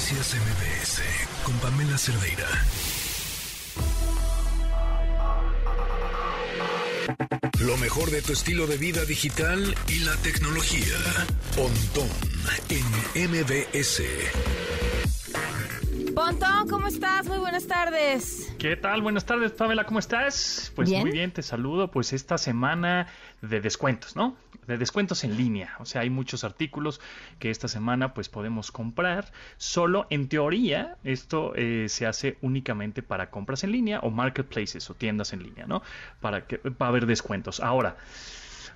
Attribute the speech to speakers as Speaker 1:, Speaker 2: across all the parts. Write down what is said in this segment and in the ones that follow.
Speaker 1: Noticias MBS con Pamela Cerdeira. Lo mejor de tu estilo de vida digital y la tecnología. Pontón en MBS.
Speaker 2: Pontón, ¿cómo estás? Muy buenas tardes.
Speaker 3: ¿Qué tal? Buenas tardes, Pamela, ¿cómo estás? Pues
Speaker 2: Bien.
Speaker 3: muy bien, te saludo. Pues esta semana de descuentos, ¿no? De descuentos en línea. O sea, hay muchos artículos que esta semana pues podemos comprar. Solo en teoría esto eh, se hace únicamente para compras en línea o marketplaces o tiendas en línea, ¿no? Para que va a haber descuentos. Ahora,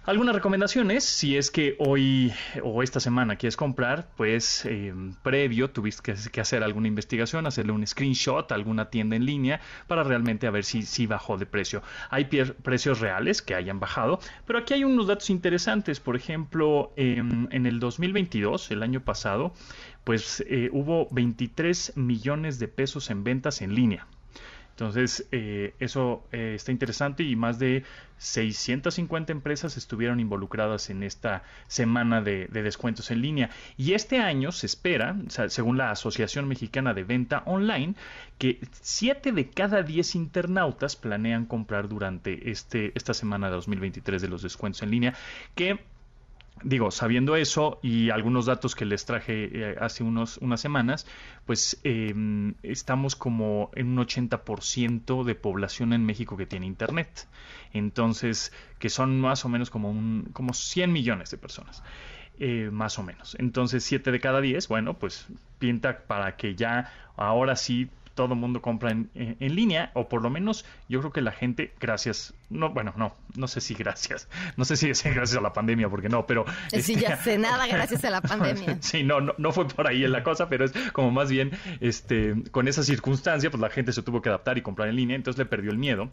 Speaker 3: algunas recomendaciones, si es que hoy o esta semana quieres comprar, pues eh, previo tuviste que, hacer alguna investigación, hacerle un screenshot a alguna tienda en línea para realmente a ver si, si bajó de precio. Hay precios reales que hayan bajado, pero aquí hay unos datos interesantes. Por ejemplo, em, en el 2022, el año pasado, pues eh, hubo 23 millones de pesos en ventas en línea. Entonces, eh, eso eh, está interesante y más de 650 empresas estuvieron involucradas en esta semana de, de descuentos en línea. Y este año se espera, según la Asociación Mexicana de Venta Online, que 7 de cada 10 internautas planean comprar durante este, esta semana de 2023 de los descuentos en línea, que Digo, sabiendo eso y algunos datos que les traje eh, hace unos, unas semanas, pues eh, estamos como en un 80% de población en México que tiene internet. Entonces, que son más o menos como, un, como 100 millones de personas. eh, más o menos. Entonces, 7 de cada 10, bueno, pues pinta para que ya ahora sí todo el mundo compra en, en- en línea, o por lo menos yo creo que la gente, gracias, no, bueno, no, no sé si gracias, no sé si es gracias a la pandemia, porque no, pero...
Speaker 2: Sí,
Speaker 3: este,
Speaker 2: ya sé nada gracias a la pandemia.
Speaker 3: Sí, no, no, no fue por ahí en la cosa, pero es como más bien, este, con esa circunstancia, pues la gente se tuvo que adaptar y comprar en línea, entonces le perdió el miedo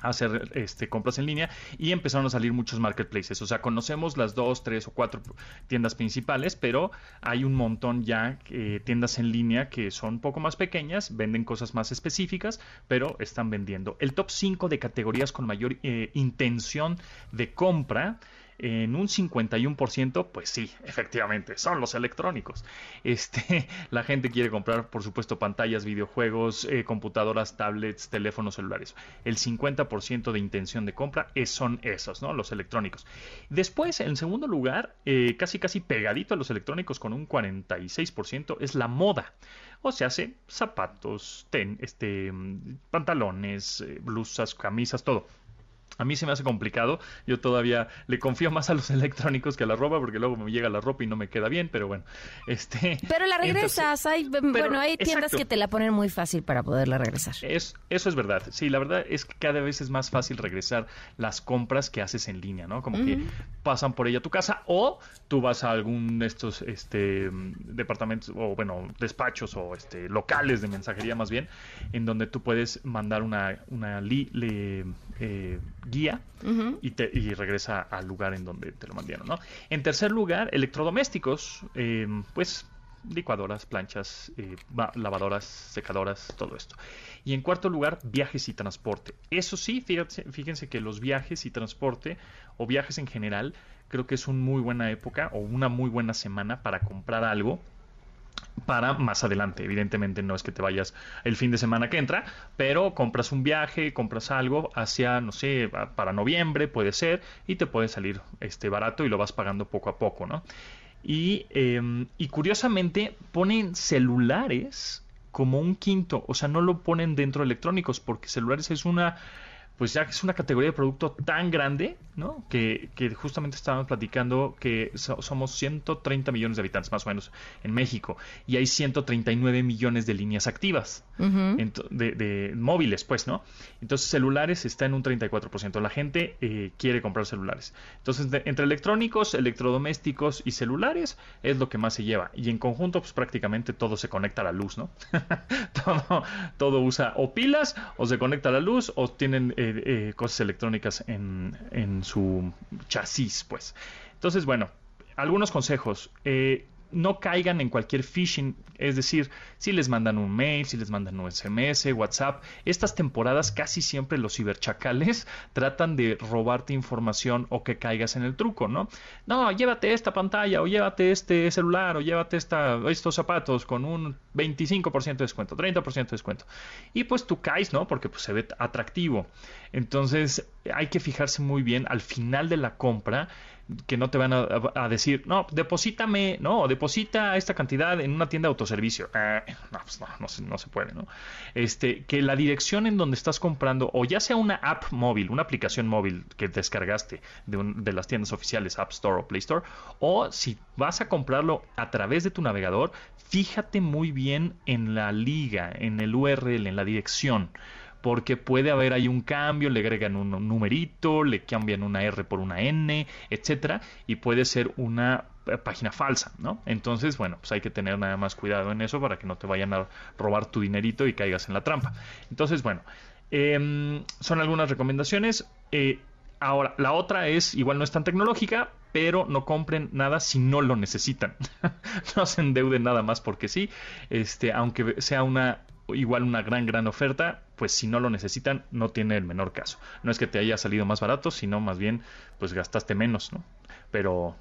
Speaker 3: hacer este, compras en línea y empezaron a salir muchos marketplaces. O sea, conocemos las dos, tres o cuatro tiendas principales, pero hay un montón ya eh, tiendas en línea que son un poco más pequeñas, venden cosas más específicas, pero están vendiendo. El top 5 de categorías con mayor eh, intención de compra en un 51%, pues sí, efectivamente, son los electrónicos. Este, la gente quiere comprar, por supuesto, pantallas, videojuegos, eh, computadoras, tablets, teléfonos celulares. El 50% de intención de compra es- son esos, ¿no? Los electrónicos. Después, en segundo lugar, eh, casi casi pegadito a los electrónicos con un 46%, es la moda. O se hace zapatos, ten, este, mm, pantalones, eh, blusas, camisas, todo. A mí se me hace complicado. Yo todavía le confío más a los electrónicos que a la ropa, porque luego me llega la ropa y no me queda bien, pero bueno. Este,
Speaker 2: Pero la regresas. hay, bueno, hay tiendas
Speaker 3: exacto.
Speaker 2: que te la ponen muy fácil para poderla regresar.
Speaker 3: Es, eso es verdad. Sí, la verdad es que cada vez es más fácil regresar las compras que haces en línea, ¿no? Como que pasan por ella a tu casa o tú vas a algún de estos este, departamentos o, bueno, despachos o este, locales de mensajería más bien, en donde tú puedes mandar una, una li- le- eh, guía y, te, y regresa al lugar en donde te lo mandaron, ¿no? En tercer lugar, electrodomésticos, eh, pues licuadoras, planchas, eh, va- lavadoras, secadoras, todo esto. Y en cuarto lugar, viajes y transporte. Eso sí, fíjense, fíjense que los viajes y transporte, o viajes en general, creo que es una muy buena época o una muy buena semana para comprar algo para más adelante. Evidentemente no es que te vayas el fin de semana que entra, pero compras un viaje, compras algo hacia, no sé, para noviembre puede ser, y te puede salir este barato y lo vas pagando poco a poco, ¿no? Y, eh, y curiosamente ponen celulares como un quinto, o sea, no lo ponen dentro de electrónicos, porque celulares es una pues ya que es una categoría de producto tan grande, ¿no? Que, que justamente estábamos platicando que so- somos 130 millones de habitantes más o menos en México y hay 139 millones de líneas activas de, de móviles, pues, ¿no? Entonces celulares está en un 34%. La gente eh, quiere comprar celulares. Entonces de- entre electrónicos, electrodomésticos y celulares es lo que más se lleva. Y en conjunto, pues prácticamente todo se conecta a la luz, ¿no? todo, todo usa o pilas o se conecta a la luz o tienen eh, eh, cosas electrónicas en, en su chasis, pues. Entonces, bueno, algunos consejos. No caigan en cualquier phishing, es decir, si les mandan un mail, si les mandan un SMS, WhatsApp, estas temporadas casi siempre los ciberchacales tratan de robarte información o que caigas en el truco, ¿no? No, llévate esta pantalla o llévate este celular o llévate estos zapatos con un 25% de descuento, 30% de descuento. Y pues tú caes, ¿no? Porque pues se ve atractivo. Entonces hay que fijarse muy bien al final de la compra que no te van a, decir, no, deposítame, no, deposita esta cantidad en una tienda de autoservicio. Eh, no, pues no, no se, no se puede, ¿no? Este, que la dirección en donde estás comprando, o ya sea una app móvil, una aplicación móvil que descargaste de, de las tiendas oficiales, App Store o Play Store, o si vas a comprarlo a través de tu navegador, fíjate muy bien en la liga, en el URL, en la dirección porque puede haber ahí un cambio, le agregan un numerito, le cambian una R por una N, etcétera, y puede ser una eh, página falsa, ¿no? Entonces, bueno, pues hay que tener nada más cuidado en eso para que no te vayan a robar tu dinerito y caigas en la trampa. Entonces, bueno, em, son algunas recomendaciones. Eh, ahora, la otra es, igual no es tan tecnológica, pero no compren nada si no lo necesitan. no se endeuden nada más porque sí, este, aunque sea una igual una gran, gran oferta, pues si no lo necesitan, no tiene el menor caso. No es que te haya salido más barato, sino más bien, pues gastaste menos, ¿no? Pero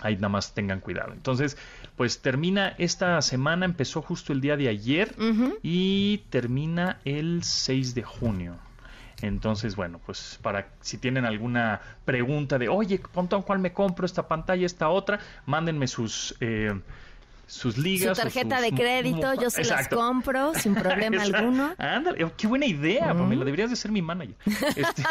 Speaker 3: ahí nada más tengan cuidado. Entonces, pues termina esta semana, empezó justo el día de ayer y termina el 6 de junio. Entonces, bueno, pues para si tienen alguna pregunta de, oye, ¿cuál me compro? ¿Esta pantalla, esta otra? Mándenme sus... Eh, sus ligas.
Speaker 2: Su tarjeta de crédito, yo se las compro sin problema alguno.
Speaker 3: Ándale, oh, qué buena idea, Pamela, deberías de ser mi manager. Este,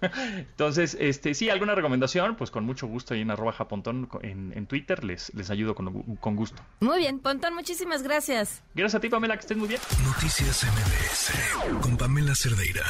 Speaker 3: entonces, este, sí, alguna recomendación, pues con mucho gusto ahí en arroba japontón en, en Twitter les, les ayudo con, con gusto.
Speaker 2: Muy bien, Pontón, muchísimas gracias.
Speaker 3: Gracias a ti, Pamela, que estés muy bien.
Speaker 1: Noticias MBS con Pamela Cerdeira.